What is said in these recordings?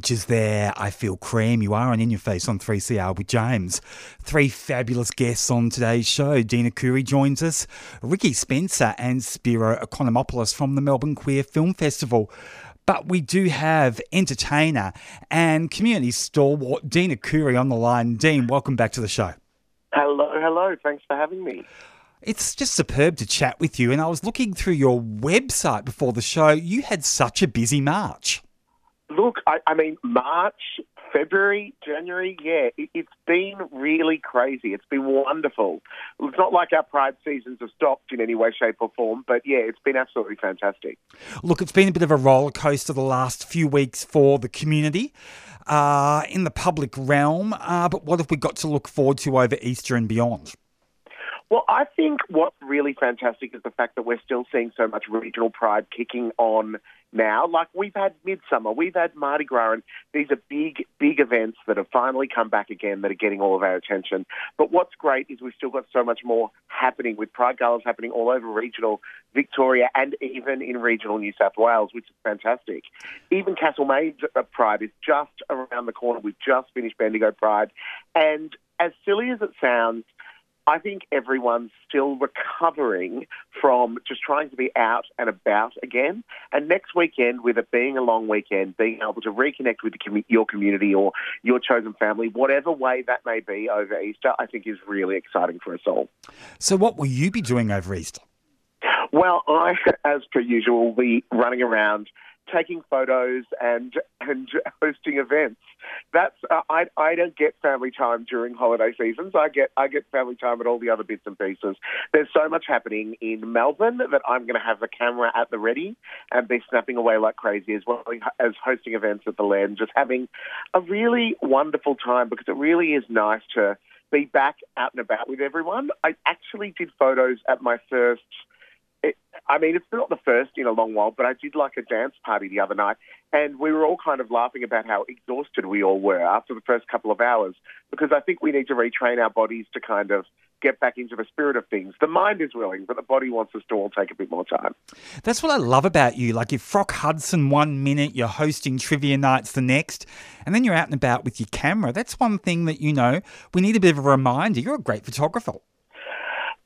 features there. I feel cream. You are on In Your Face on 3CR with James. Three fabulous guests on today's show. Dean Arcuri joins us, Ricki Spencer, and Spiro Economopoulos from the Melbourne Queer Film Festival. But we do have entertainer and community stalwart Dean Arcuri on the line. Dean, welcome back to the show. Hello, hello. Thanks for having me. It's just superb to chat with you. And I was looking through your website before the show. You had such a busy March. Look, I, I mean, March, February, January, yeah, it, it's been really crazy. It's been wonderful. It's not like our Pride seasons have stopped in any way, shape, or form, but yeah, it's been absolutely fantastic. Look, it's been a bit of a roller coaster the last few weeks for the community. Uh, in the public realm, uh, but what have we got to look forward to over Easter and beyond? Well, I think what's really fantastic is the fact that we're still seeing so much regional pride kicking on now. Like we've had Midsummer, we've had Mardi Gras, and these are big, big events that have finally come back again that are getting all of our attention. But what's great is we've still got so much more happening with Pride Galas happening all over regional Victoria and even in regional New South Wales, which is fantastic. Even Castlemaine uh, Pride is just around the corner. We've just finished Bendigo Pride. And as silly as it sounds, I think everyone's still recovering from just trying to be out and about again. And next weekend, with it being a long weekend, being able to reconnect with your community or your chosen family, whatever way that may be over Easter, I think is really exciting for us all. So, what will you be doing over Easter? Well, I, as per usual, will be running around taking photos and and hosting events. That's uh, I I don't get family time during holiday seasons. I get I get family time at all the other bits and pieces. There's so much happening in Melbourne that I'm going to have the camera at the ready and be snapping away like crazy as well as hosting events at the land. Just having a really wonderful time because it really is nice to be back out and about with everyone. I actually did photos at my first I mean, it's not the first in a long while, but I did like a dance party the other night, and we were all kind of laughing about how exhausted we all were after the first couple of hours because I think we need to retrain our bodies to kind of get back into the spirit of things. The mind is willing, but the body wants us to all take a bit more time. That's what I love about you. Like, you frock Hudson one minute, you're hosting trivia nights the next, and then you're out and about with your camera. That's one thing that, you know, we need a bit of a reminder. You're a great photographer.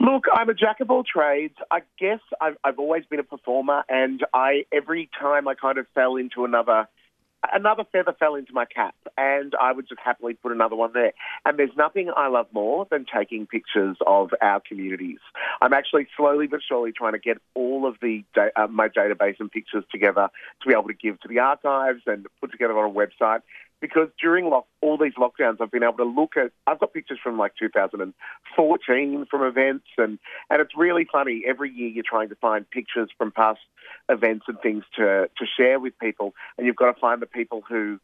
Look, I'm a jack of all trades. I guess I've, I've always been a performer, and I every time I kind of fell into another another feather fell into my cap, and I would just happily put another one there. And there's nothing I love more than taking pictures of our communities. I'm actually slowly but surely trying to get all of the uh, my database and pictures together to be able to give to the archives and put together on a website because during lock, all these lockdowns, I've been able to look at. I've got pictures from like 2014 from events, and and it's really funny. Every year, you're trying to find pictures from past events and things to to share with people, and you've got to find the people who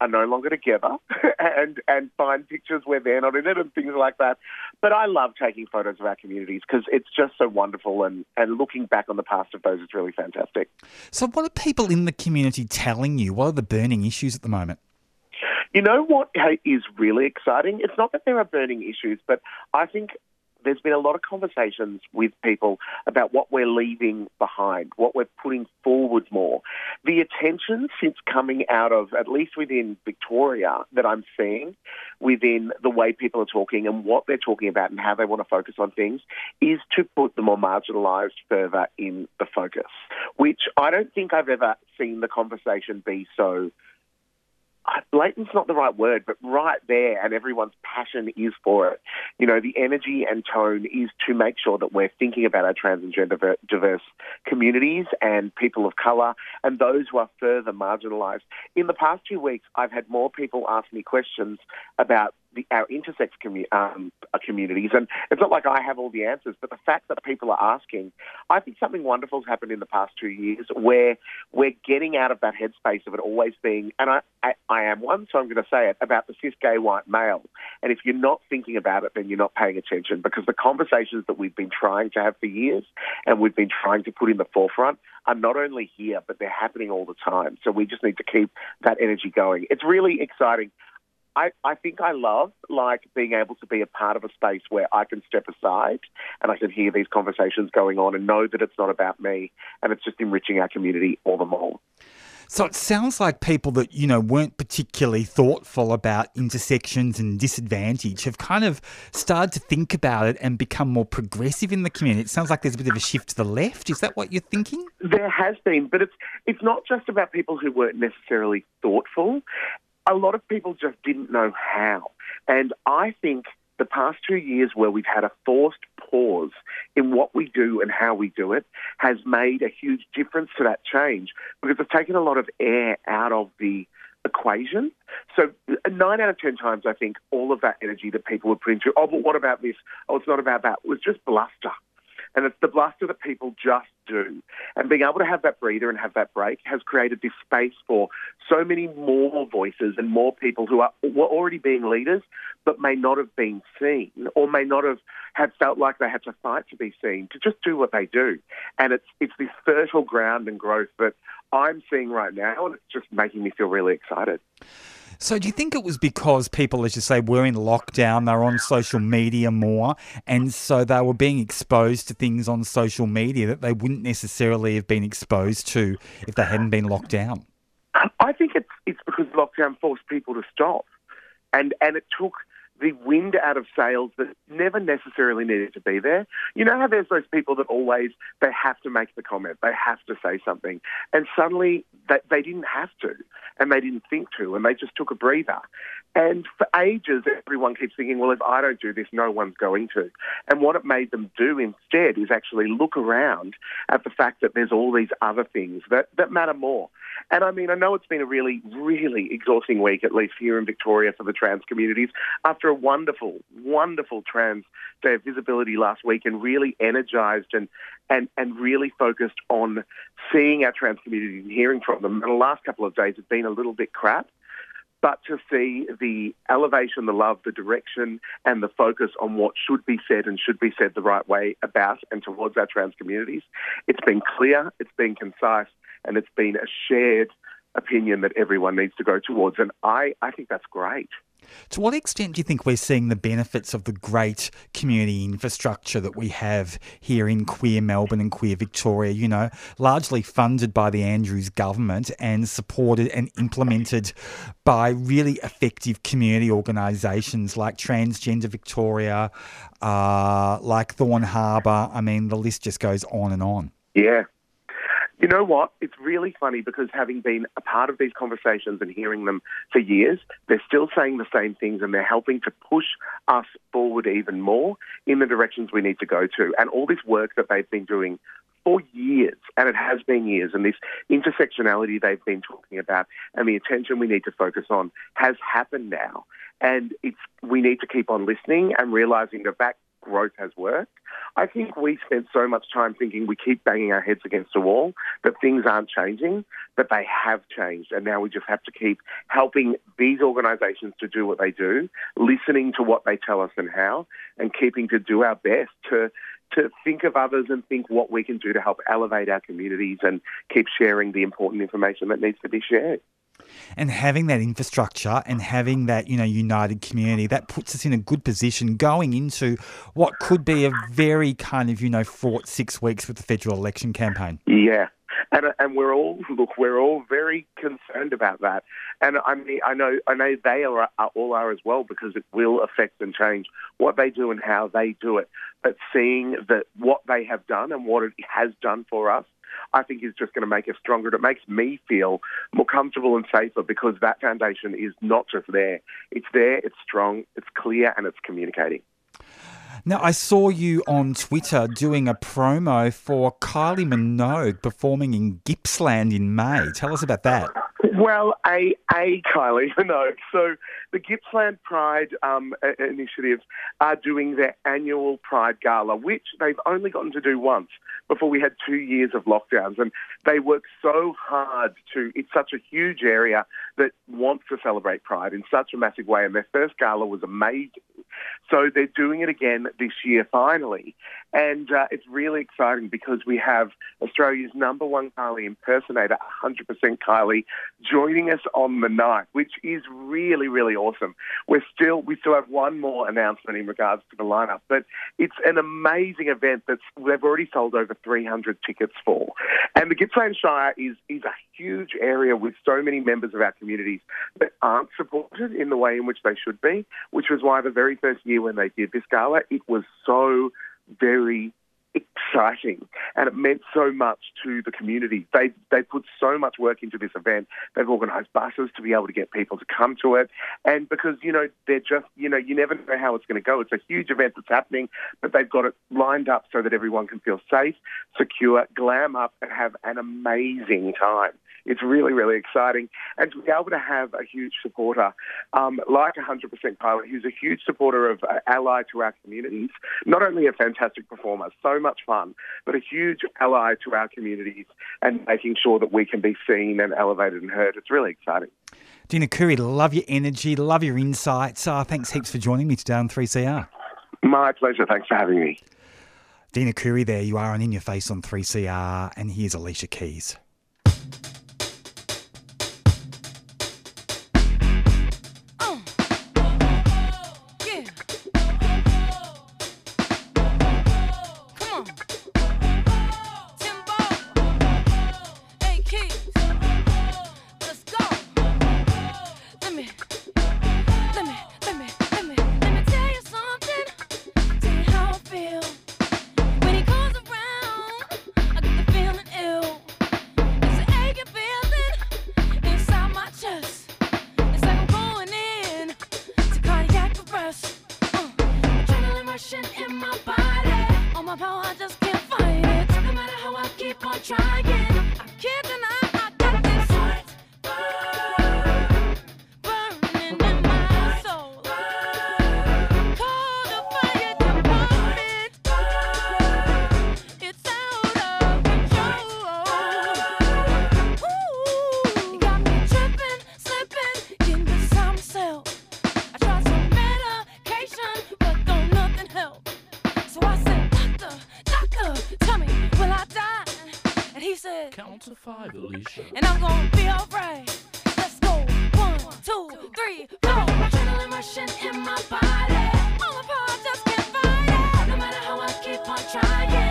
are no longer together and and find pictures where they're not in it and things like that. But I love taking photos of our communities because it's just so wonderful and, and looking back on the past of those is really fantastic. So what are people in the community telling you? What are the burning issues at the moment? You know what is really exciting? It's not that there are burning issues, but I think there's been a lot of conversations with people about what we're leaving behind, what we're putting forward more. The attention since coming out of, at least within Victoria, that I'm seeing within the way people are talking and what they're talking about and how they want to focus on things is to put the more marginalised further in the focus, which I don't think I've ever seen the conversation be so blatant's not the right word, but right there, and everyone's passion is for it. You know, the energy and tone is to make sure that we're thinking about our trans and gender diverse communities and people of colour and those who are further marginalised. In the past two weeks, I've had more people ask me questions about the, our intersex commu- um, uh, communities. And it's not like I have all the answers, but the fact that people are asking, I think something wonderful has happened in the past two years where we're getting out of that headspace of it always being, and I, I, I am one, so I'm going to say it, about the cis gay white male. And if you're not thinking about it, then you're not paying attention because the conversations that we've been trying to have for years and we've been trying to put in the forefront are not only here, but they're happening all the time. So we just need to keep that energy going. It's really exciting. I, I think I love like being able to be a part of a space where I can step aside and I can hear these conversations going on and know that it's not about me and it's just enriching our community all the more. So it sounds like people that, you know, weren't particularly thoughtful about intersections and disadvantage have kind of started to think about it and become more progressive in the community. It sounds like there's a bit of a shift to the left. Is that what you're thinking? There has been, but it's it's not just about people who weren't necessarily thoughtful. A lot of people just didn't know how. And I think the past two years where we've had a forced pause in what we do and how we do it has made a huge difference to that change because it's taken a lot of air out of the equation. So nine out of ten times, I think all of that energy that people would put into, oh, but what about this? Oh, it's not about that. It was just bluster. And it's the bluster that people just do. And being able to have that breather and have that break has created this space for so many more voices and more people who are were already being leaders, but may not have been seen or may not have, have felt like they had to fight to be seen, to just do what they do. And it's it's this fertile ground and growth that I'm seeing right now, and it's just making me feel really excited. So, do you think it was because people, as you say, were in lockdown, they were on social media more, and so they were being exposed to things on social media that they wouldn't necessarily have been exposed to if they hadn't been locked down? I think it's it's because lockdown forced people to stop, and and it took the wind out of sails that never necessarily needed to be there. You know how there's those people that always they have to make the comment, they have to say something, and suddenly they, they didn't have to, and they didn't think to, and they just took a breather. And for ages, everyone keeps thinking, well, if I don't do this, no one's going to. And what it made them do instead is actually look around at the fact that there's all these other things that, that matter more. And I mean, I know it's been a really, really exhausting week, at least here in Victoria, for the trans communities. After a wonderful, wonderful trans day of visibility last week, and really energised and and and really focused on seeing our trans community and hearing from them. And the last couple of days have been a little bit crap but to see the elevation, the love, the direction, and the focus on what should be said and should be said the right way about and towards our trans communities. It's been clear, it's been concise, and it's been a shared opinion that everyone needs to go towards. And I, I think that's great. To what extent do you think we're seeing the benefits of the great community infrastructure that we have here in queer Melbourne and queer Victoria, you know, largely funded by the Andrews government and supported and implemented by really effective community organisations like Transgender Victoria, uh, like Thorn Harbour? I mean, the list just goes on and on. Yeah, you know what? It's really funny because having been a part of these conversations and hearing them for years, they're still saying the same things and they're helping to push us forward even more in the directions we need to go to. And all this work that they've been doing for years, and it has been years, and this intersectionality they've been talking about and the attention we need to focus on has happened now. And it's we need to keep on listening and realizing that that growth has worked. I think we spent so much time thinking we keep banging our heads against the wall, that things aren't changing, but they have changed. And now we just have to keep helping these organisations to do what they do, listening to what they tell us and how, and keeping to do our best to to think of others and think what we can do to help elevate our communities and keep sharing the important information that needs to be shared and having that infrastructure and having that you know united community that puts us in a good position going into what could be a very kind of you know fraught six weeks with the federal election campaign. Yeah. And, and we're all look, we're all very concerned about that. And I mean, I know, I know they are, are all are as well because it will affect and change what they do and how they do it. But seeing that what they have done and what it has done for us I think is just going to make us stronger. It makes me feel more comfortable and safer because that foundation is not just there. It's there, it's strong, it's clear, and it's communicating. Now, I saw you on Twitter doing a promo for Kylie Minogue performing in Gippsland in May. Tell us about that. Well, a a Kylie Minogue. So the Gippsland Pride um, initiative are doing their annual Pride Gala, which they've only gotten to do once before we had two years of lockdowns, and they work so hard to. It's such a huge area that wants to celebrate Pride in such a massive way, and their first gala was amazing. So they're doing it again this year, finally. And uh, it's really exciting because we have Australia's number one Kylie impersonator, 100% Kylie, joining us on the night, which is really, really awesome. We're still, we still have one more announcement in regards to the lineup, but it's an amazing event that's they've already sold over 300 tickets for. And the Gippsland Shire is, is a huge area with so many members of our communities that aren't supported in the way in which they should be, which was why the very first year when they did this gala, it was so very exciting and it meant so much to the community. They they put so much work into this event. They've organised buses to be able to get people to come to it, and because you know they're just you know you never know how it's going to go. It's a huge event that's happening, but they've got it lined up so that everyone can feel safe, secure, glam up, and have an amazing time. It's really, really exciting. And to be able to have a huge supporter um, like 100% Pilot, who's a huge supporter of uh, ally to our communities, not only a fantastic performer, so much fun, but a huge ally to our communities and making sure that we can be seen and elevated and heard. It's really exciting. Dean Arcuri, love your energy, love your insights. Uh, thanks heaps for joining me today on 3CR. My pleasure. Thanks for having me. Dean Arcuri, there you are on In Your Face on 3CR, and here's Alicia Keys. He said, Count to five, Alicia. And I'm gonna be alright. Let's go. One, two, three, four. Adrenaline rushing in my body. All my parts part, just get fighting. No matter how I keep on trying.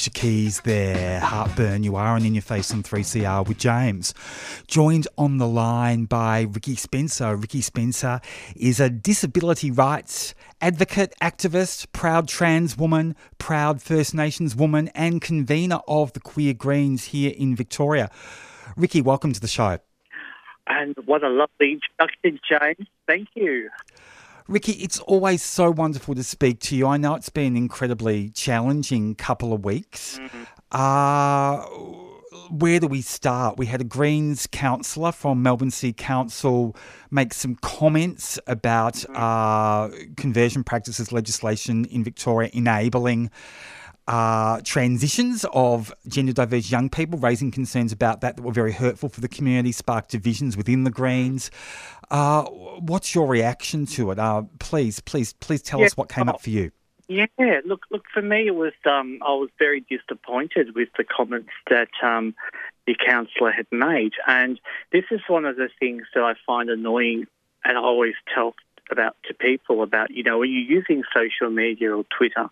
Alicia Keys there, Heartburn, you are on In Your Face on 3CR with James. Joined on the line by Ricki Spencer. Ricki Spencer is a disability rights advocate, activist, proud trans woman, proud First Nations woman, and convener of the Queer Greens here in Victoria. Ricki, welcome to the show. And what a lovely introduction, James. Thank you. Ricki, it's always so wonderful to speak to you. I know it's been an incredibly challenging couple of weeks. Mm-hmm. Uh, where do we start? We had a Greens councillor from Melbourne City Council make some comments about mm-hmm. uh, conversion practices legislation in Victoria enabling uh, transitions of gender diverse young people, raising concerns about that that were very hurtful for the community, sparked divisions within the Greens. Uh, what's your reaction to it? Uh, please, please, please tell yeah, us what came up for you. Yeah, look, look. For me, it was um, I was very disappointed with the comments that um, the councillor had made, and this is one of the things that I find annoying, and I always tell about to people about you know when you're using social media or Twitter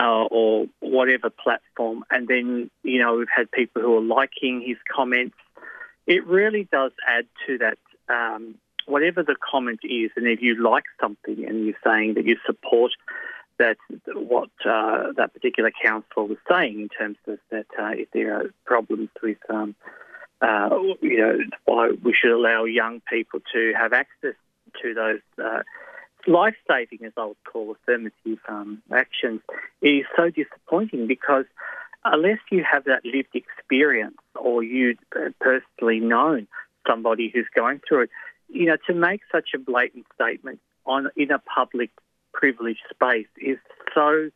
uh, or whatever platform, and then you know we've had people who are liking his comments. It really does add to that um, whatever the comment is, and if you like something and you're saying that you support that what uh, that particular council was saying in terms of that uh, if there are problems with, um, uh, you know, why we should allow young people to have access to those uh, life saving, as I would call affirmative um, actions, is so disappointing because unless you have that lived experience or you personally known somebody who's going through it, you know, to make such a blatant statement on in a public privileged space is so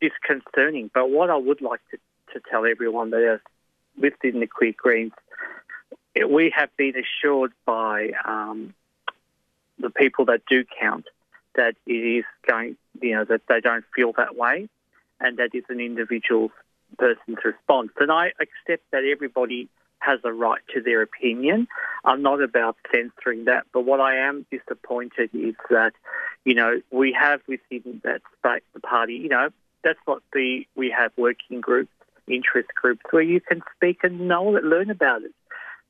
disconcerting. But what I would like to, to tell everyone that is within the Queer Greens, we have been assured by um, the people that do count that it is going, you know, that they don't feel that way, and that is an individual person's response. And I accept that everybody has a right to their opinion. I'm not about censoring that, but what I am disappointed is that, you know, we have within that space, the party, you know, that's what the we have working groups, interest groups where you can speak and know learn about it.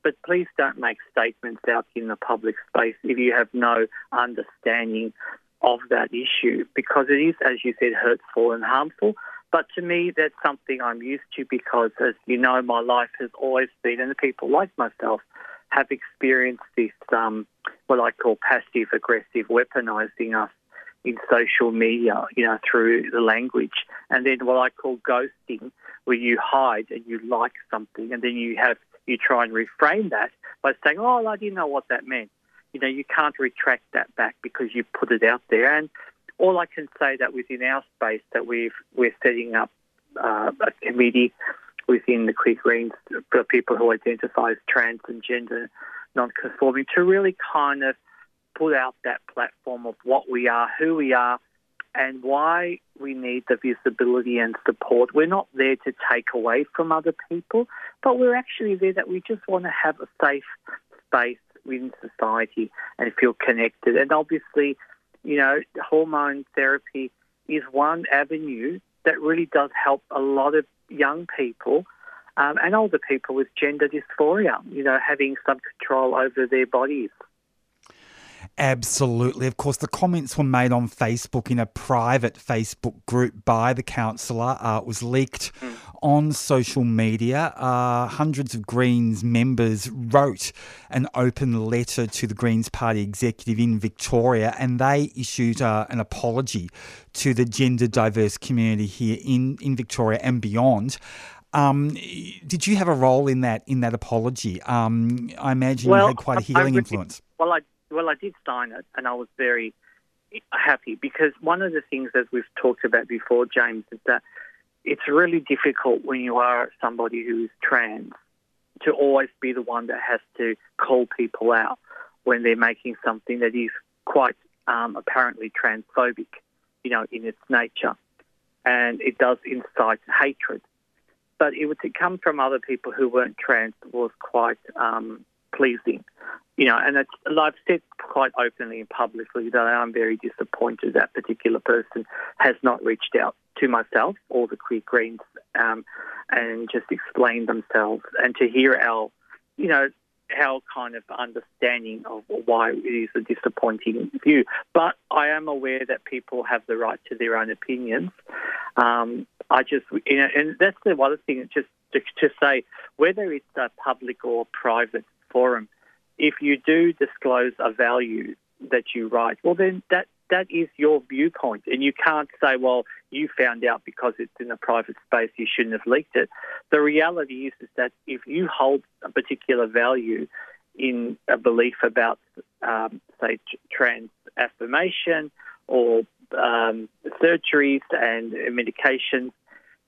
But please don't make statements out in the public space if you have no understanding of that issue because it is, as you said, hurtful and harmful. But to me, that's something I'm used to because, as you know, my life has always been, and the people like myself have experienced this, um, what I call passive aggressive weaponizing us in social media, you know, through the language. And then what I call ghosting, where you hide and you like something, and then you have you try and reframe that by saying, "Oh, I didn't know what that meant." You know, you can't retract that back because you put it out there. And all I can say that within our space that we've we're setting up uh, a committee within the Queer Greens for people who identify as trans and gender non-conforming to really kind of put out that platform of what we are, who we are, and why we need the visibility and support. We're not there to take away from other people, but we're actually there that we just want to have a safe space within society and feel connected. And obviously, you know, hormone therapy is one avenue that really does help a lot of young people um, and older people with gender dysphoria, you know, having some control over their bodies. Absolutely. Of course, the comments were made on Facebook in a private Facebook group by the councillor. Uh, it was leaked mm. on social media. Uh, hundreds of Greens members wrote an open letter to the Greens Party executive in Victoria and they issued uh, an apology to the gender diverse community here in, in Victoria and beyond. Um, did you have a role in that in that apology? Um, I imagine well, you had quite a healing really, influence. Well, I well, I did sign it, and I was very happy because one of the things, as we've talked about before, James, is that it's really difficult when you are somebody who is trans to always be the one that has to call people out when they're making something that is quite um, apparently transphobic, you know, in its nature, and it does incite hatred. But it would come from other people who weren't trans was quite um, pleasing. You know, and I've said quite openly and publicly that I'm very disappointed that particular person has not reached out to myself or the Queer Greens um, and just explained themselves and to hear our, you know, our kind of understanding of why it is a disappointing view. But I am aware that people have the right to their own opinions. Um, I just, you know, and that's the other thing, just to, to say, whether it's public or private forum, if you do disclose a value that you write, well, then that that is your viewpoint, and you can't say, well, you found out because it's in a private space, you shouldn't have leaked it. The reality is, is that if you hold a particular value in a belief about, um, say, trans affirmation or um, surgeries and medications,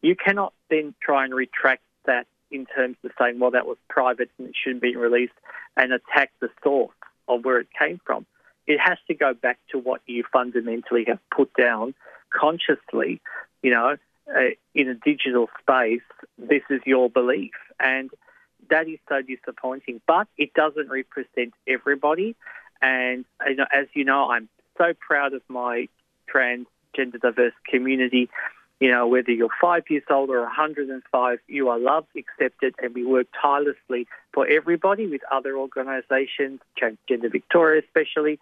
you cannot then try and retract that in terms of saying, well, that was private and it shouldn't be released, and attack the source of where it came from. It has to go back to what you fundamentally have put down consciously, you know, uh, in a digital space, this is your belief. And that is so disappointing. But it doesn't represent everybody. And you know, as you know, I'm so proud of my transgender diverse community. You know, whether you're five years old or 105, you are loved, accepted, and we work tirelessly for everybody with other organisations, Transgender Victoria especially,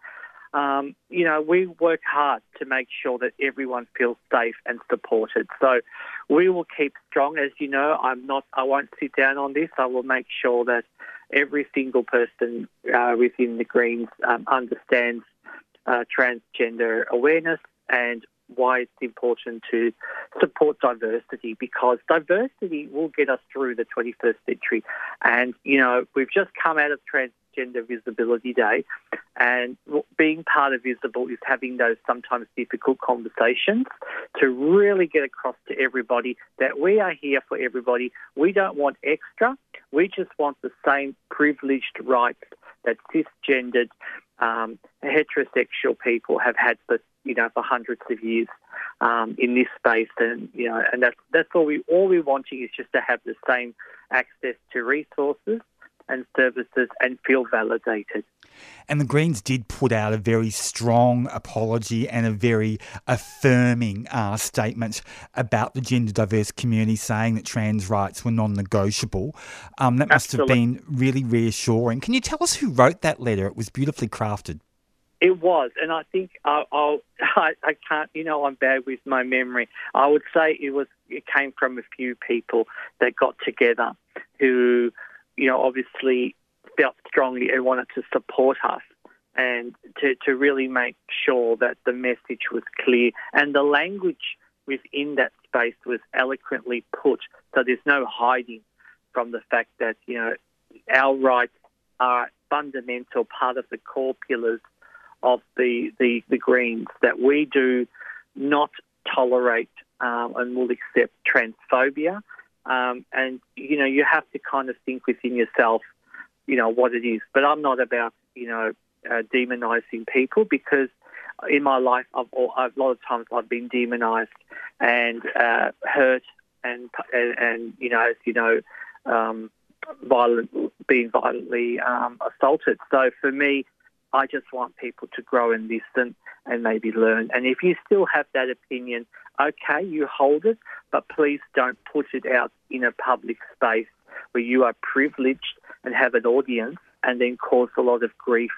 um, you know, we work hard to make sure that everyone feels safe and supported. So we will keep strong. As you know, I'm not. I won't sit down on this. I will make sure that every single person uh, within the Greens um, understands uh, transgender awareness and why it's important to support diversity because diversity will get us through the 21st century. And, you know, we've just come out of Transgender Visibility Day. And being part of Visible is having those sometimes difficult conversations to really get across to everybody that we are here for everybody. We don't want extra. We just want the same privileged rights that cisgendered um, heterosexual people have had for you know for hundreds of years um, in this space, and you know, and that's that's all we all we're wanting is just to have the same access to resources and services and feel validated. And the Greens did put out a very strong apology and a very affirming uh, statement about the gender diverse community, saying that trans rights were non negotiable. Um, that must Absolutely. have been really reassuring. Can you tell us who wrote that letter? It was beautifully crafted. It was, and I think I'll, I'll I, I can't. You know, I'm bad with my memory. I would say it was. It came from a few people that got together who you know, obviously felt strongly and wanted to support us and to, to really make sure that the message was clear and the language within that space was eloquently put. So there's no hiding from the fact that, you know, our rights are fundamental part of the core pillars of the, the, the Greens, that we do not tolerate um, and will accept transphobia um, and, you know, you have to kind of think within yourself, you know, what it is. But I'm not about, you know, uh, demonizing people because in my life, I've, a lot of times I've been demonized and uh, hurt and, and, and, you know, you know, um, violent, being violently um, assaulted. So for me, I just want people to grow in this and listen and maybe learn. And if you still have that opinion, okay, you hold it, but please don't put it out in a public space where you are privileged and have an audience and then cause a lot of grief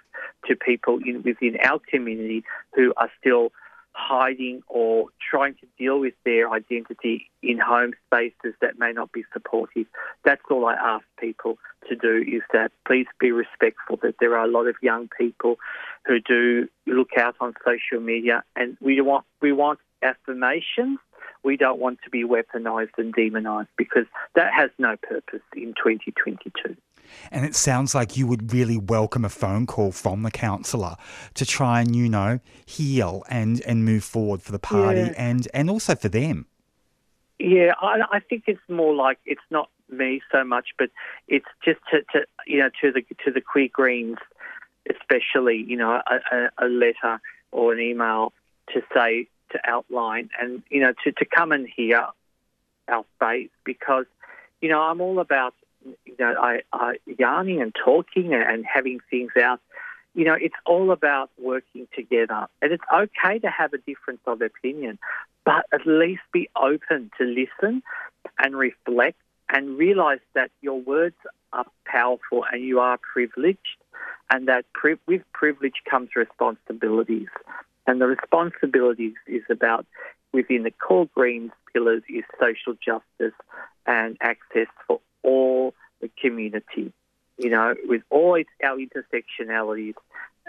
to people in, within our community who are still hiding or trying to deal with their identity in home spaces that may not be supportive. That's all I ask people to do is that please be respectful that there are a lot of young people who do look out on social media and we want we want affirmations. We don't want to be weaponized and demonized because that has no purpose in 2022. And it sounds like you would really welcome a phone call from the counsellor to try and, you know, heal and, and move forward for the party yeah. and, and also for them. Yeah, I, I think it's more like it's not me so much, but it's just to, to you know to the to the queer greens, especially you know a, a letter or an email to say to outline and you know to, to come and hear our faith because you know I'm all about you know, I, I yarning and talking and, and having things out. You know, it's all about working together, and it's okay to have a difference of opinion, but at least be open to listen and reflect and realize that your words are powerful and you are privileged, and that pri- with privilege comes responsibilities. And the responsibilities is about within the core Greens pillars is social justice and access for all the community. You know, with all its, our intersectionalities,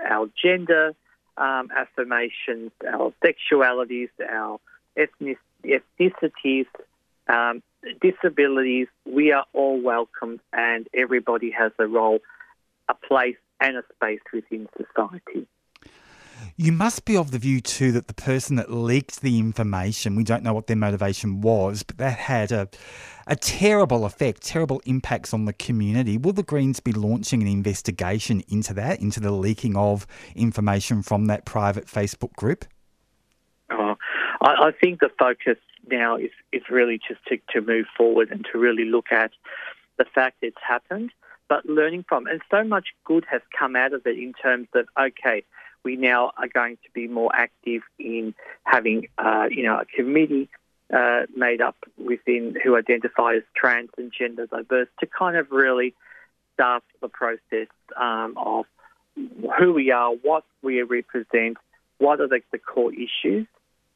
our gender um, affirmations, our sexualities, our ethnic, ethnicities, um, disabilities, we are all welcome and everybody has a role, a place, and a space within society. You must be of the view too that the person that leaked the information, we don't know what their motivation was, but that had a, a terrible effect, terrible impacts on the community. Will the Greens be launching an investigation into that, into the leaking of information from that private Facebook group? Oh, I, I think the focus now is, is really just to, to move forward and to really look at the fact it's happened, but learning from. And so much good has come out of it in terms of, okay, we now are going to be more active in having, uh, you know, a committee uh, made up within who identify as trans and gender diverse to kind of really start the process um, of who we are, what we represent, what are the, the core issues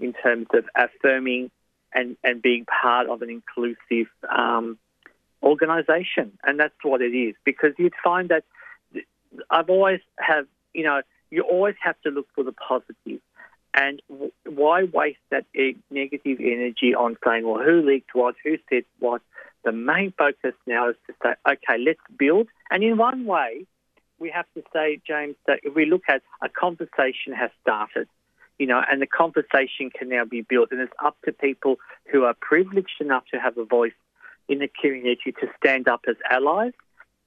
in terms of affirming and, and being part of an inclusive um, organisation. And that's what it is. Because you'd find that I've always have, you know, you always have to look for the positive. And w- why waste that e- negative energy on saying, well, who leaked what, who said what? The main focus now is to say, okay, let's build. And in one way, we have to say, James, that if we look at a conversation has started, you know, and the conversation can now be built. And it's up to people who are privileged enough to have a voice in the community to stand up as allies,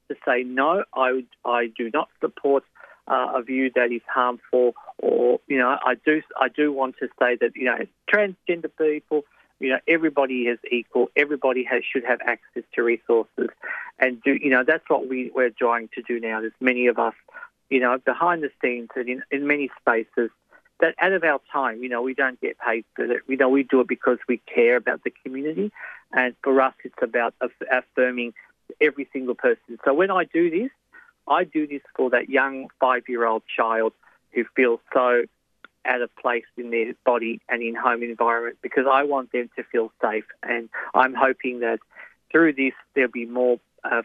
to say, no, I, I do not support uh, a view that is harmful, or you know, I do I do want to say that you know, transgender people, you know, everybody is equal. Everybody has should have access to resources, and do you know that's what we we're trying to do now. There's many of us, you know, behind the scenes and in, in many spaces that out of our time, you know, we don't get paid for it. You know, we do it because we care about the community, and for us, it's about affirming every single person. So when I do this, I do this for that young five-year-old child who feels so out of place in their body and in home environment because I want them to feel safe. And I'm hoping that through this there'll be more uh,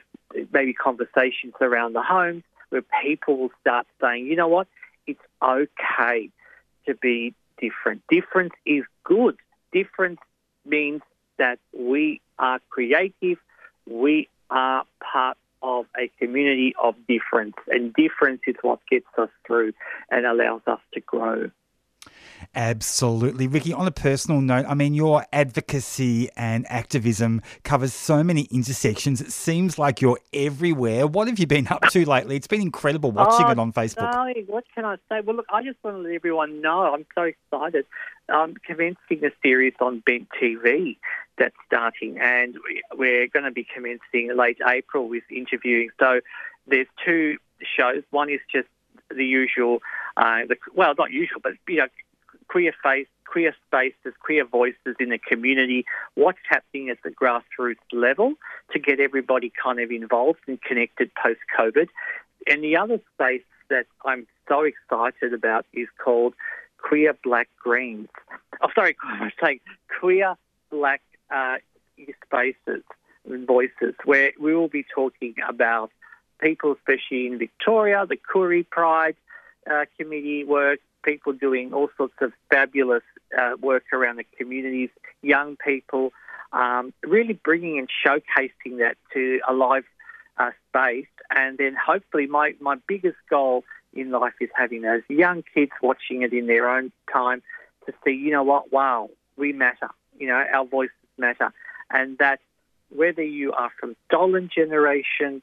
maybe conversations around the homes where people will start saying, you know what, it's okay to be different. Difference is good. Difference means that we are creative, we are part of a community of difference, and difference is what gets us through and allows us to grow. Absolutely. Ricki, on a personal note, I mean, your advocacy and activism covers so many intersections. It seems like you're everywhere. What have you been up to lately? It's been incredible watching oh, it on Facebook. Darling, what can I say? Well, look, I just want to let everyone know I'm so excited. I'm commencing a series on Bent TV that's starting, and we're going to be commencing late April with interviewing. So there's two shows. One is just the usual, uh, the, well, not usual, but you know, queer face, queer spaces, queer voices in the community, what's happening at the grassroots level to get everybody kind of involved and connected post COVID. And the other space that I'm so excited about is called Queer Black Greens. Oh, sorry, I'm saying Queer Black uh, Spaces and Voices, where we will be talking about people, especially in Victoria, the Koori Pride uh, Committee work, people doing all sorts of fabulous uh, work around the communities, young people, um, really bringing and showcasing that to a live uh, space. And then hopefully, my, my biggest goal in life is having those young kids watching it in their own time to see, you know what, wow, we matter. You know, our voices matter. And that whether you are from stolen generation,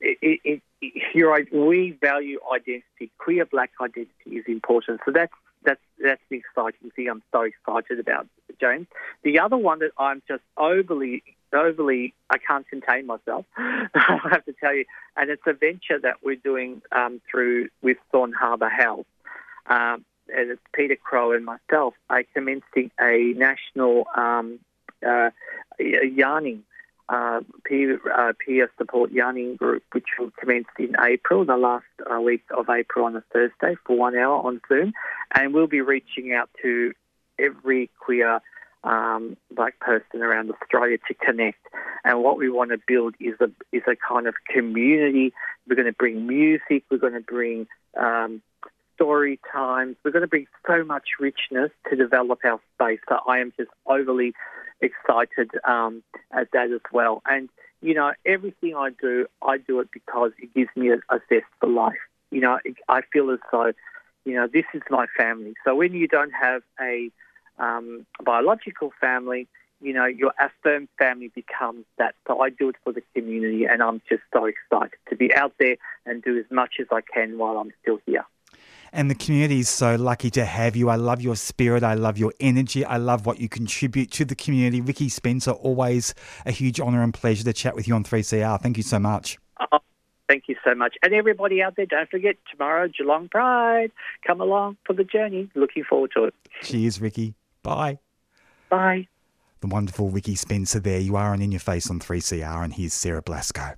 it, it, it, we value identity. Queer black identity is important. So that's that's that's the exciting thing. I'm so excited about, James. The other one that I'm just overly overly, I can't contain myself. I have to tell you, and it's a venture that we're doing um, through with Thorn Harbour Health. Um, and it's Peter Crow and myself are commencing a national um, yarning uh, peer, uh, peer support yarning group, which will commence in April, the last uh, week of April on a Thursday for one hour on Zoom. And we'll be reaching out to every queer um, black person around Australia to connect. And what we want to build is a is a kind of community. We're going to bring music. We're going to bring um, story times. We're going to bring so much richness to develop our space. So I am just overly excited um, at that as well. And you know, everything I do, I do it because it gives me a, a zest for life. You know, I feel as though, you know, this is my family. So when you don't have a um, biological family, you know, your affirmed family becomes that. So I do it for the community, and I'm just so excited to be out there and do as much as I can while I'm still here. And the community is so lucky to have you. I love your spirit. I love your energy. I love what you contribute to the community. Ricki Spencer, always a huge honour and pleasure to chat with you on 3CR. Thank you so much. Oh, thank you so much. And everybody out there, don't forget tomorrow, Geelong Pride. Come along for the journey. Looking forward to it. Cheers, Ricki. Bye. Bye. The wonderful Ricki Spencer there. You are on In Your Face on 3CR, and here's Sarah Blasko.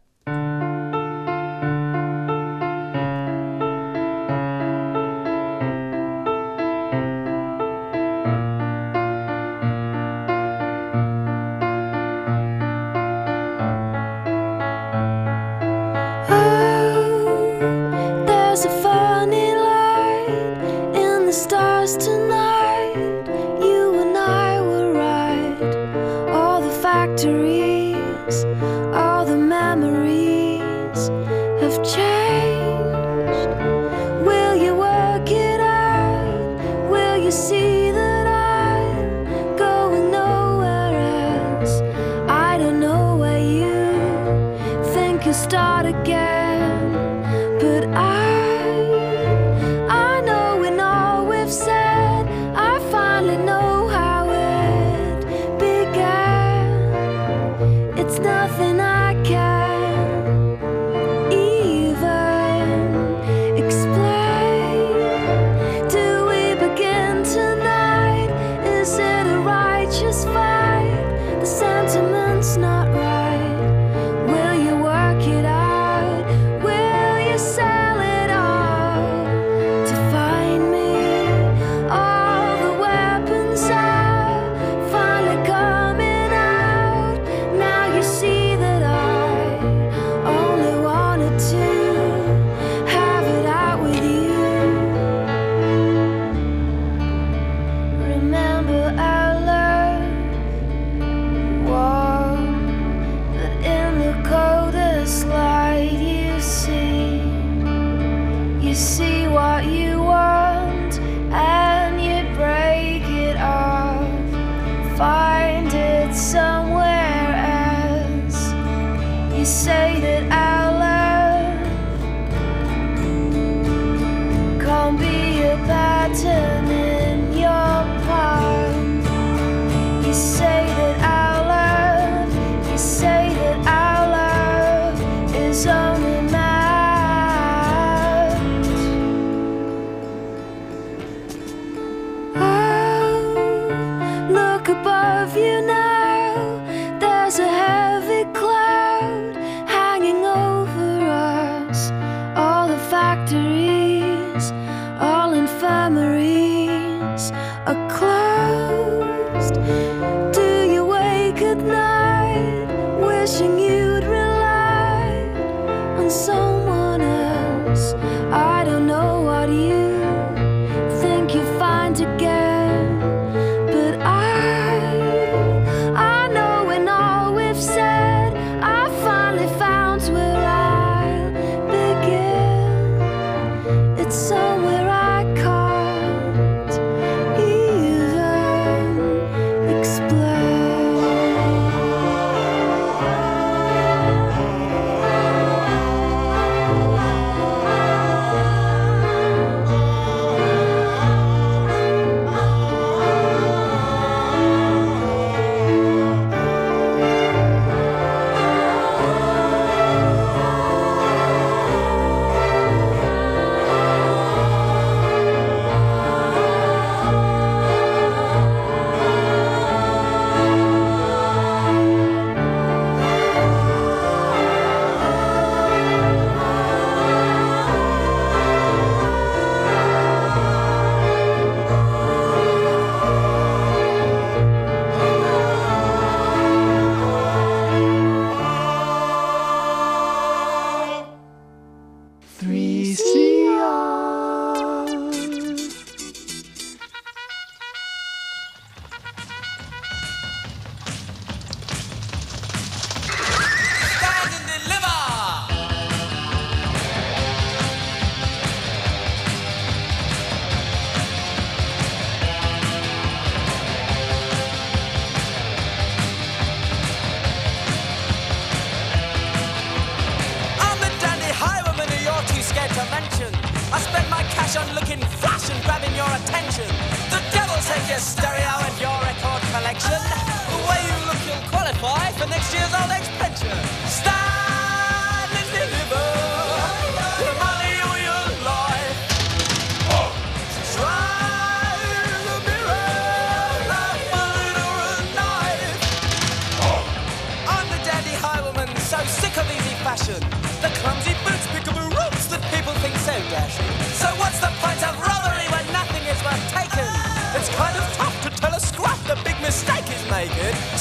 Do you wake at night wishing you'd rely on someone? Mistake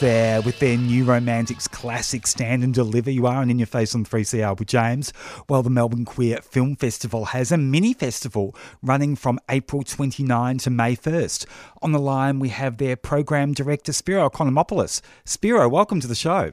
there with their new romantics classic Stand and Deliver. You are and in your face on 3CR with James. Well, the Melbourne Queer Film Festival has a mini festival running from April 29 to May 1st. On the line, we have their program director, Spiro Economopoulos. Spiro, welcome to the show.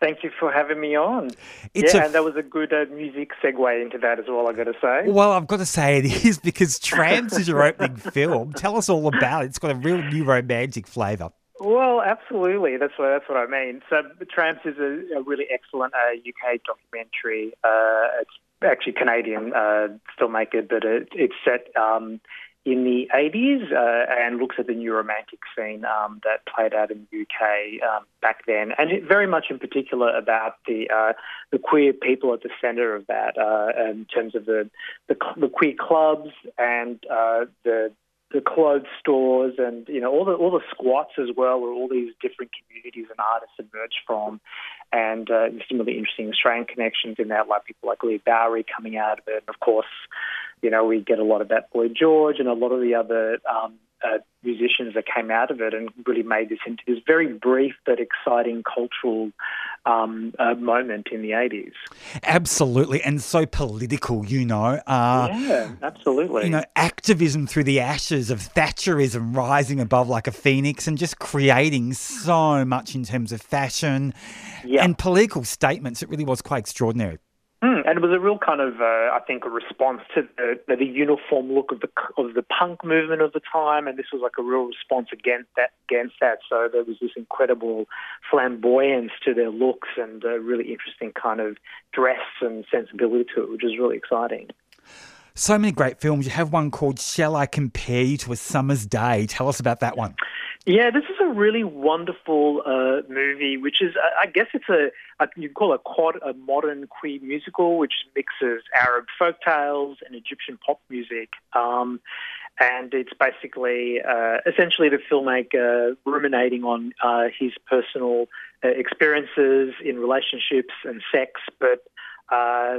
Thank you for having me on. It's yeah, a- and that was a good uh, music segue into that as well, i got to say. Well, I've got to say it is because Tramps is your opening film. Tell us all about it. It's got a real new romantic flavour. Well, absolutely. That's what that's what I mean. So, Tramps is a, a really excellent uh, UK documentary. Uh, it's actually Canadian uh, filmmaker, but it, it's set um, in the 80s uh, and looks at the new romantic scene um, that played out in the UK um, back then, and it, very much in particular about the uh, the queer people at the centre of that, uh, in terms of the the, the queer clubs and the the clothes stores and you know all the all the squats as well, where all these different communities and artists emerge from, and uh, some really interesting Australian connections in that, like people like Leigh Bowery coming out of it, and of course, you know we get a lot of that Boy George and a lot of the other um, uh, musicians that came out of it, and really made this into this very brief but exciting cultural um, uh, moment in the 80s. Absolutely, and so political, you know. Uh, yeah, absolutely. You know, activism through the ashes of Thatcherism rising above like a phoenix and just creating so much in terms of fashion Yeah. and political statements. It really was quite extraordinary. Mm, and it was a real kind of, uh, I think, a response to the, the, uniform look of the of the punk movement of the time, and this was like a real response against that. Against that, so there was this incredible flamboyance to their looks and a really interesting kind of dress and sensibility to it, which was really exciting. So many great films. You have one called Shall I Compare You to a Summer's Day? Tell us about that one. Yeah, this is a really wonderful uh, movie, which is, I guess it's a, a you call a, quad, a modern queer musical, which mixes Arab folk tales and Egyptian pop music. Um, and it's basically uh, essentially the filmmaker ruminating on uh, his personal uh, experiences in relationships and sex, but uh,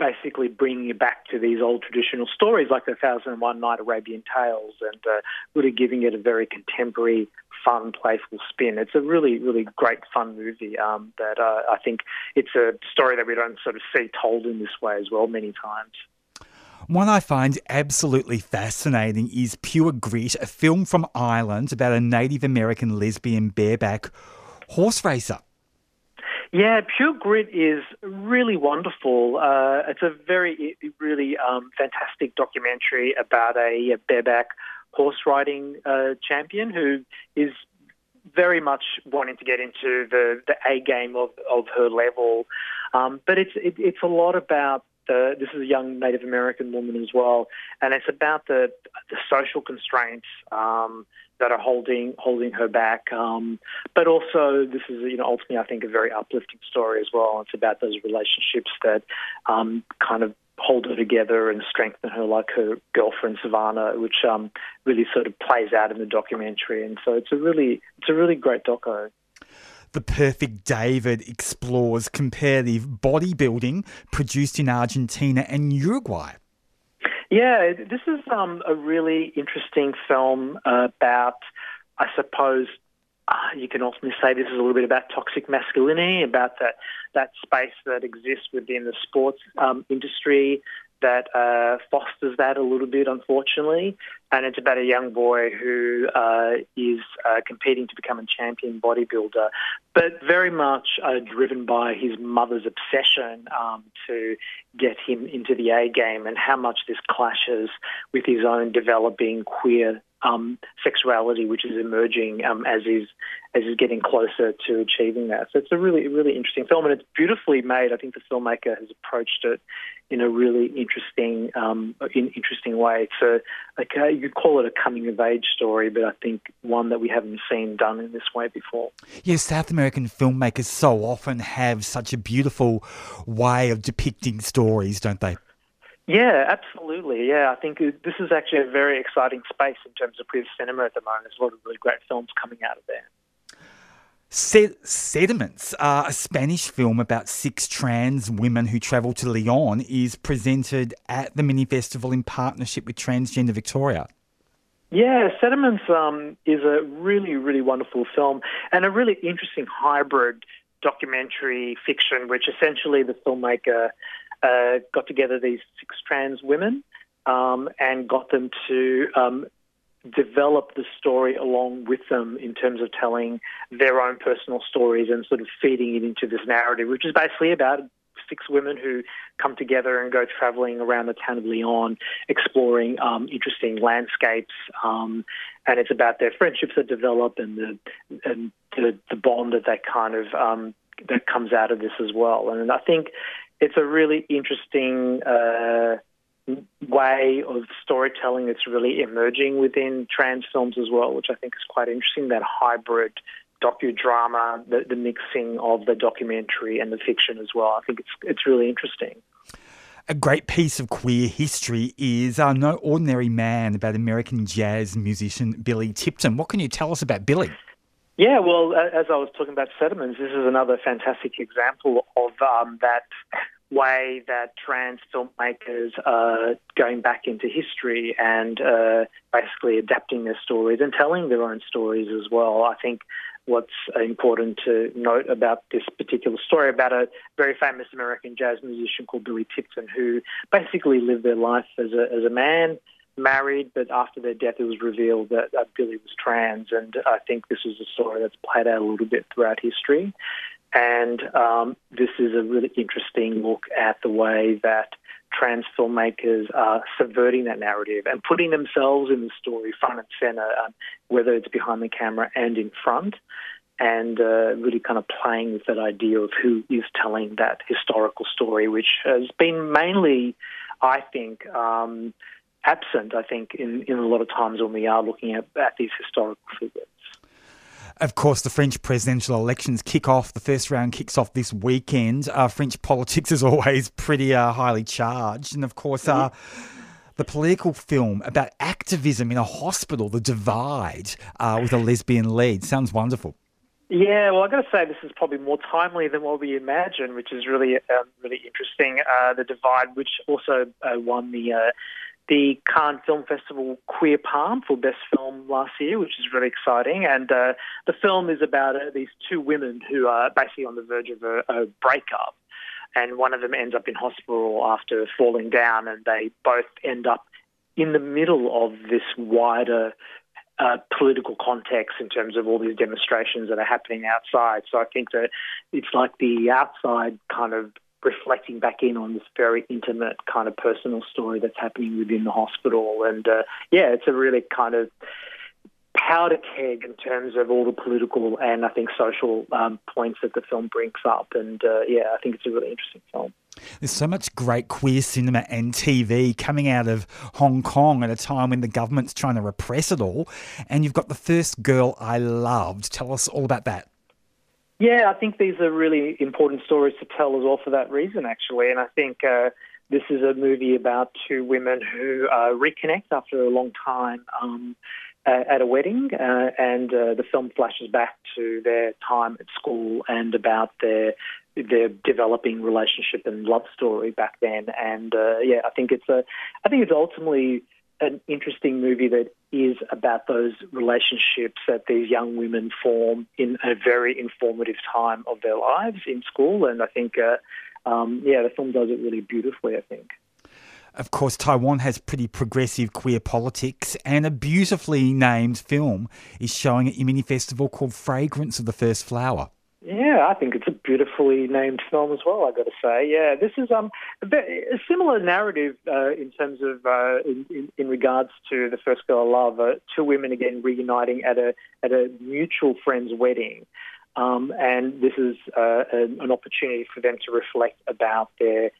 basically bringing it back to these old traditional stories like the Thousand and One Night Arabian Tales and uh, really giving it a very contemporary, fun, playful spin. It's a really, really great, fun movie um, that uh, I think it's a story that we don't sort of see told in this way as well many times. One I find absolutely fascinating is Pure Grit, a film from Ireland about a Native American lesbian bareback horse racer. Yeah, Pure Grit is really wonderful. Uh, it's a very, really um, fantastic documentary about a, a bareback horse riding uh, champion who is very much wanting to get into the, the A game of, of her level. Um, but it's it, it's a lot about this is a young Native American woman as well, and it's about the the social constraints um, that are holding holding her back. Um, but also, this is you know ultimately I think a very uplifting story as well. It's about those relationships that um, kind of hold her together and strengthen her, like her girlfriend Savannah, which um, really sort of plays out in the documentary. And so it's a really it's a really great doco. The Perfect David explores comparative bodybuilding produced in Argentina and Uruguay. Yeah, this is um, a really interesting film about, I suppose, uh, you can ultimately say this is a little bit about toxic masculinity, about that that space that exists within the sports um, industry that uh, fosters that a little bit, unfortunately. And it's about a young boy who uh, is uh, competing to become a champion bodybuilder, but very much uh, driven by his mother's obsession um, to get him into the A game and how much this clashes with his own developing queer um, sexuality, which is emerging um, as is as he's getting closer to achieving that. So it's a really really interesting film, and it's beautifully made. I think the filmmaker has approached it in a really interesting um, in interesting way. It's a a, you call it a coming of age story, but I think one that we haven't seen done in this way before. Yes, South American filmmakers so often have such a beautiful way of depicting stories, don't they? Yeah, absolutely. Yeah, I think this is actually a very exciting space in terms of queer cinema at the moment. There's a lot of really great films coming out of there. Sed- Sediments, uh, a Spanish film about six trans women who travel to Lyon, is presented at the mini festival in partnership with Transgender Victoria. Yeah, Sediments um, is a really, really wonderful film and a really interesting hybrid documentary fiction, which essentially the filmmaker uh, got together these six trans women um, and got them to um, develop the story along with them in terms of telling their own personal stories and sort of feeding it into this narrative, which is basically about six women who come together and go traveling around the town of Leon, exploring um, interesting landscapes. Um, and it's about their friendships that develop and the and the, the bond that that kind of um, that comes out of this as well. And I think it's a really interesting uh, way of storytelling that's really emerging within trans films as well, which I think is quite interesting. That hybrid docudrama, the, the mixing of the documentary and the fiction as well. I think it's it's really interesting. A great piece of queer history is uh, No Ordinary Man about American jazz musician Billy Tipton. What can you tell us about Billy? Yeah, well, as I was talking about sediments, this is another fantastic example of um, that way that trans filmmakers are going back into history and uh, basically adapting their stories and telling their own stories as well. I think what's important to note about this particular story about a very famous American jazz musician called Billy Tipton, who basically lived their life as a, as a man, married, but after their death, it was revealed that uh, Billy was trans. And I think this is a story that's played out a little bit throughout history. And um, this is a really interesting look at the way that trans filmmakers are subverting that narrative and putting themselves in the story front and center, um, whether it's behind the camera and in front. and uh, really kind of playing with that idea of who is telling that historical story, which has been mainly, I think, um, absent, I think, in, in a lot of times when we are looking at, at these historical figures. Of course, the French presidential elections kick off. The first round kicks off this weekend. Uh, French politics is always pretty uh, highly charged. And of course, uh, the political film about activism in a hospital, The Divide, uh, with a lesbian lead. Sounds wonderful. Yeah, well, I've got to say this is probably more timely than what we imagined, which is really, um, really interesting. Uh, the Divide, which also uh, won the uh, the Cannes Film Festival Queer Palm for Best Film last year, which is really exciting. And uh, the film is about uh, these two women who are basically on the verge of a, a breakup, and one of them ends up in hospital after falling down, and they both end up in the middle of this wider uh, political context in terms of all these demonstrations that are happening outside. So I think that it's like the outside kind of reflecting back in on this very intimate kind of personal story that's happening within the hospital. And uh, yeah, it's a really kind of powder keg in terms of all the political and I think social um, points that the film brings up. And uh, yeah, I think it's a really interesting film. There's so much great queer cinema and TV coming out of Hong Kong at a time when the government's trying to repress it all. And you've got The First Girl I Loved. Tell us all about that. Yeah, I think these are really important stories to tell as well for that reason, actually. And I think uh, this is a movie about two women who uh, reconnect after a long time. Um, at a wedding, uh, and uh, the film flashes back to their time at school and about their their developing relationship and love story back then. And uh, yeah, I think it's a, I think it's ultimately an interesting movie that is about those relationships that these young women form in a very informative time of their lives in school. And I think, uh, um, yeah, the film does it really beautifully. I think. Of course, Taiwan has pretty progressive queer politics, and a beautifully named film is showing at Imini Festival called Fragrance of the First Flower. Yeah, I think it's a beautifully named film as well. I got to say, yeah, this is um a, bit, a similar narrative uh, in terms of uh, in, in, in, regards to the first girl I love. Uh, two women again reuniting at a at a mutual friend's wedding, um, and this is uh, an, an opportunity for them to reflect about their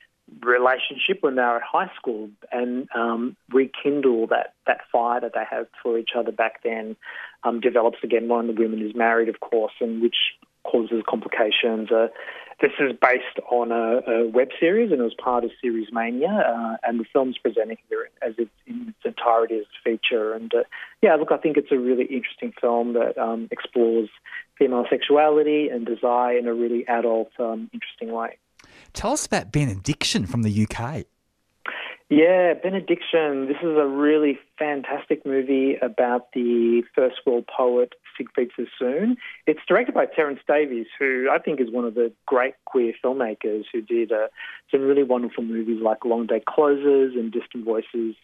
relationship when they were at high school and um, rekindle that, that fire that they have for each other back then. Um, develops again. One of the women is married, of course, and which causes complications. Uh, this is based on a, a, web series and it was part of Series Mania, uh, and the film's presenting here as it's in its entirety as a feature. And uh, yeah, look, I think it's a really interesting film that um, explores female sexuality and desire in a really adult, um, interesting way. Tell us about Benediction from the UK. Yeah, Benediction. This is a really fantastic movie about the first world poet Siegfried Sassoon. It's directed by Terence Davies, who I think is one of the great queer filmmakers who did uh, some really wonderful movies like Long Day Closes and Distant Voices,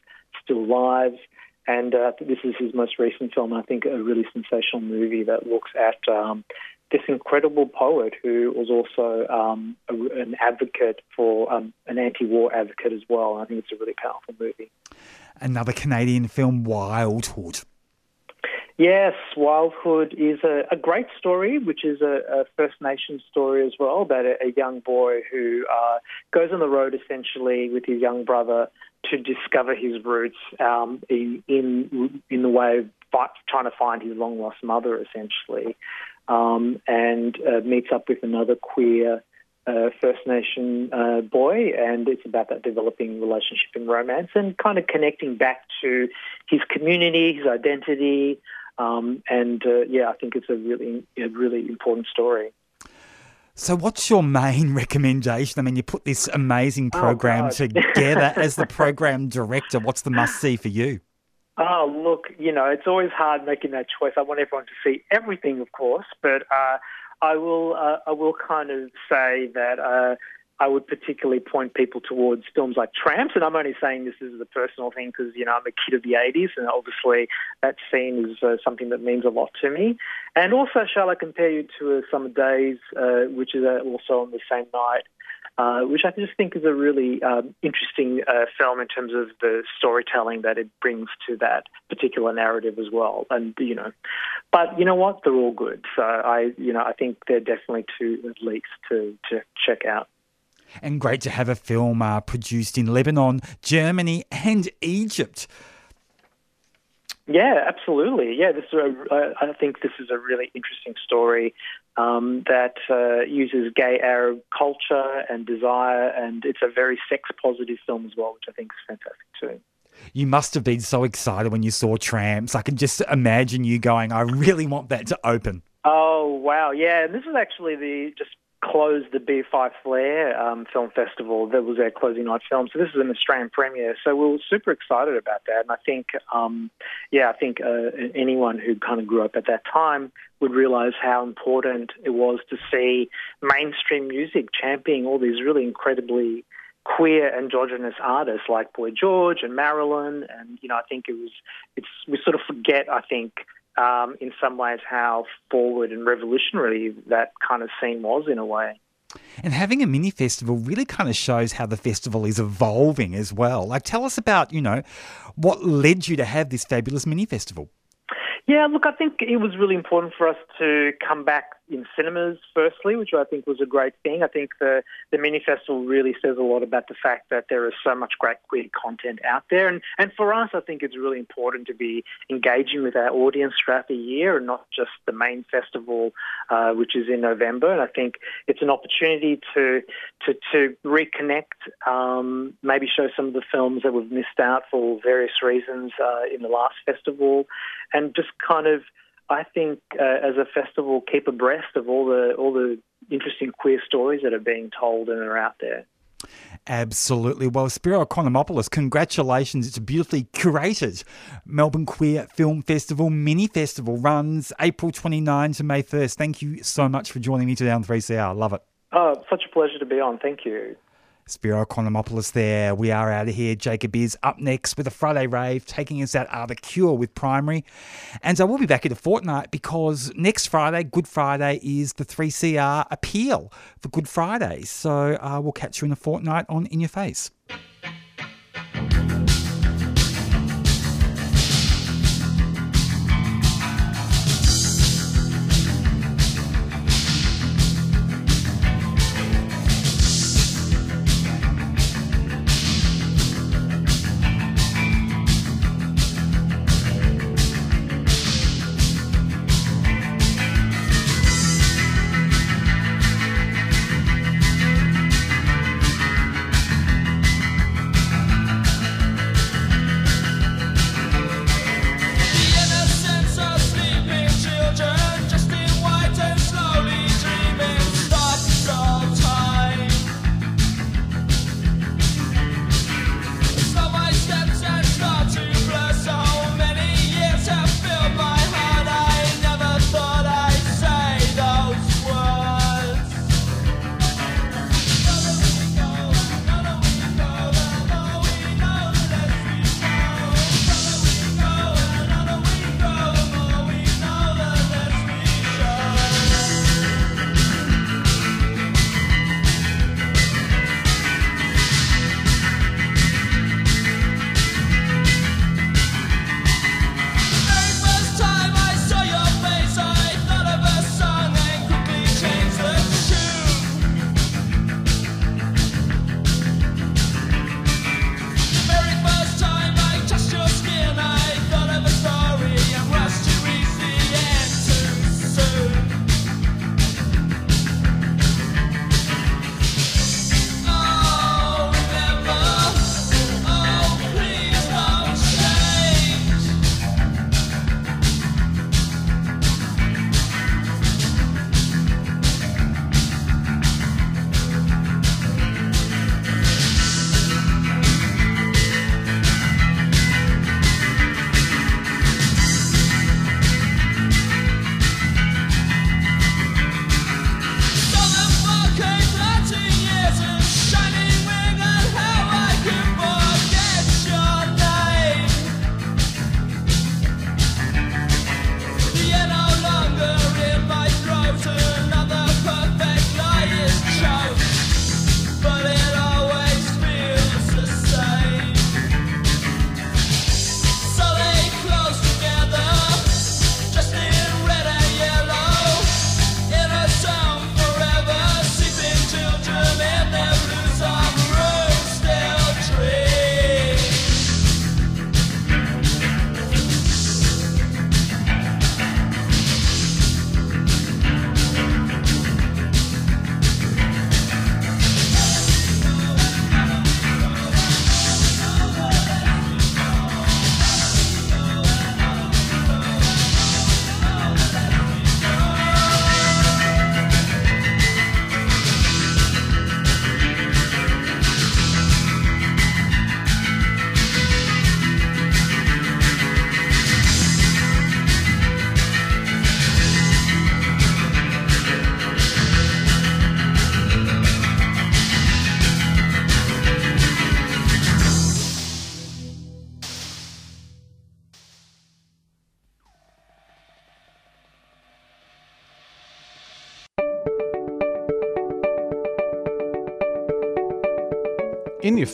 Still Lives. And uh, this is his most recent film, I think, a really sensational movie that looks at um, this incredible poet who was also um, a, an advocate for um, an anti-war advocate as well. I think it's a really powerful movie. Another Canadian film, Wildhood. Yes, Wildhood is a, a great story, which is a, a, First Nation story as well, about a, a young boy who uh, goes on the road essentially with his young brother to discover his roots um, in, in in the way of fight, trying to find his long lost mother, essentially um, and uh, meets up with another queer uh, First Nation uh, boy, and it's about that developing relationship and romance, and kind of connecting back to his community, his identity, um, and uh, yeah, I think it's a really, a really important story. So, what's your main recommendation? I mean, you put this amazing oh, program oh, together as the program director. What's the must see for you? Oh, look, you know, it's always hard making that choice. I want everyone to see everything, of course, but uh, I will, uh, I will kind of say that uh, I would particularly point people towards films like Tramps, and I'm only saying this as a personal thing because you know I'm a kid of the '80s, and obviously that scene is uh, something that means a lot to me. And also, shall I compare you to uh, Summer Days, uh, which is uh, also on the same night uh, which I just think is a really um, interesting uh, film in terms of the storytelling that it brings to that particular narrative as well. And you know, but you know what? They're all good. So I, you know, I think they're definitely two at least to to check out. And great to have a film uh, produced in Lebanon, Germany, and Egypt. Yeah, absolutely. Yeah, this is a, I think this is a really interesting story um, that uh, uses gay Arab culture and desire, and it's a very sex positive film as well, which I think is fantastic too. You must have been so excited when you saw Tramps. I can just imagine you going, I really want that to open. Oh, wow. Yeah, and this is actually the just closed the BFI Flare um, Film Festival. That was our closing night film. So this is an Australian premiere. So we were super excited about that. And I think, um, yeah, I think uh, anyone who kind of grew up at that time would realise how important it was to see mainstream music championing all these really incredibly queer androgynous artists like Boy George and Marilyn. And, you know, I think it was, it's, we sort of forget, I think, um, in some ways how forward and revolutionary that kind of scene was in a way. And having a mini festival really kind of shows how the festival is evolving as well. Like, tell us about, you know, what led you to have this fabulous mini festival. Yeah, look, I think it was really important for us to come back in cinemas, firstly, which I think was a great thing. I think the, the mini festival really says a lot about the fact that there is so much great queer content out there. And, and for us, I think it's really important to be engaging with our audience throughout the year and not just the main festival, uh, which is in November. And I think it's an opportunity to, to, to reconnect, um, maybe show some of the films that we've missed out for various reasons uh, in the last festival, and just kind of I think uh, as a festival, keep abreast of all the all the interesting queer stories that are being told and are out there. Absolutely. Well, Spiro Economopoulos, congratulations. It's a beautifully curated Melbourne Queer Film Festival mini festival runs April 29 to May 1st. Thank you so much for joining me today on 3CR. Love it. Oh, such a pleasure to be on. Thank you. Spiro Economopoulos there. We are out of here. Jacob is up next with a Friday rave, taking us out are the cure with primary. And so we'll be back in a fortnight because next Friday, Good Friday, is the 3CR appeal for Good Friday. So uh, we'll catch you in a fortnight on In Your Face.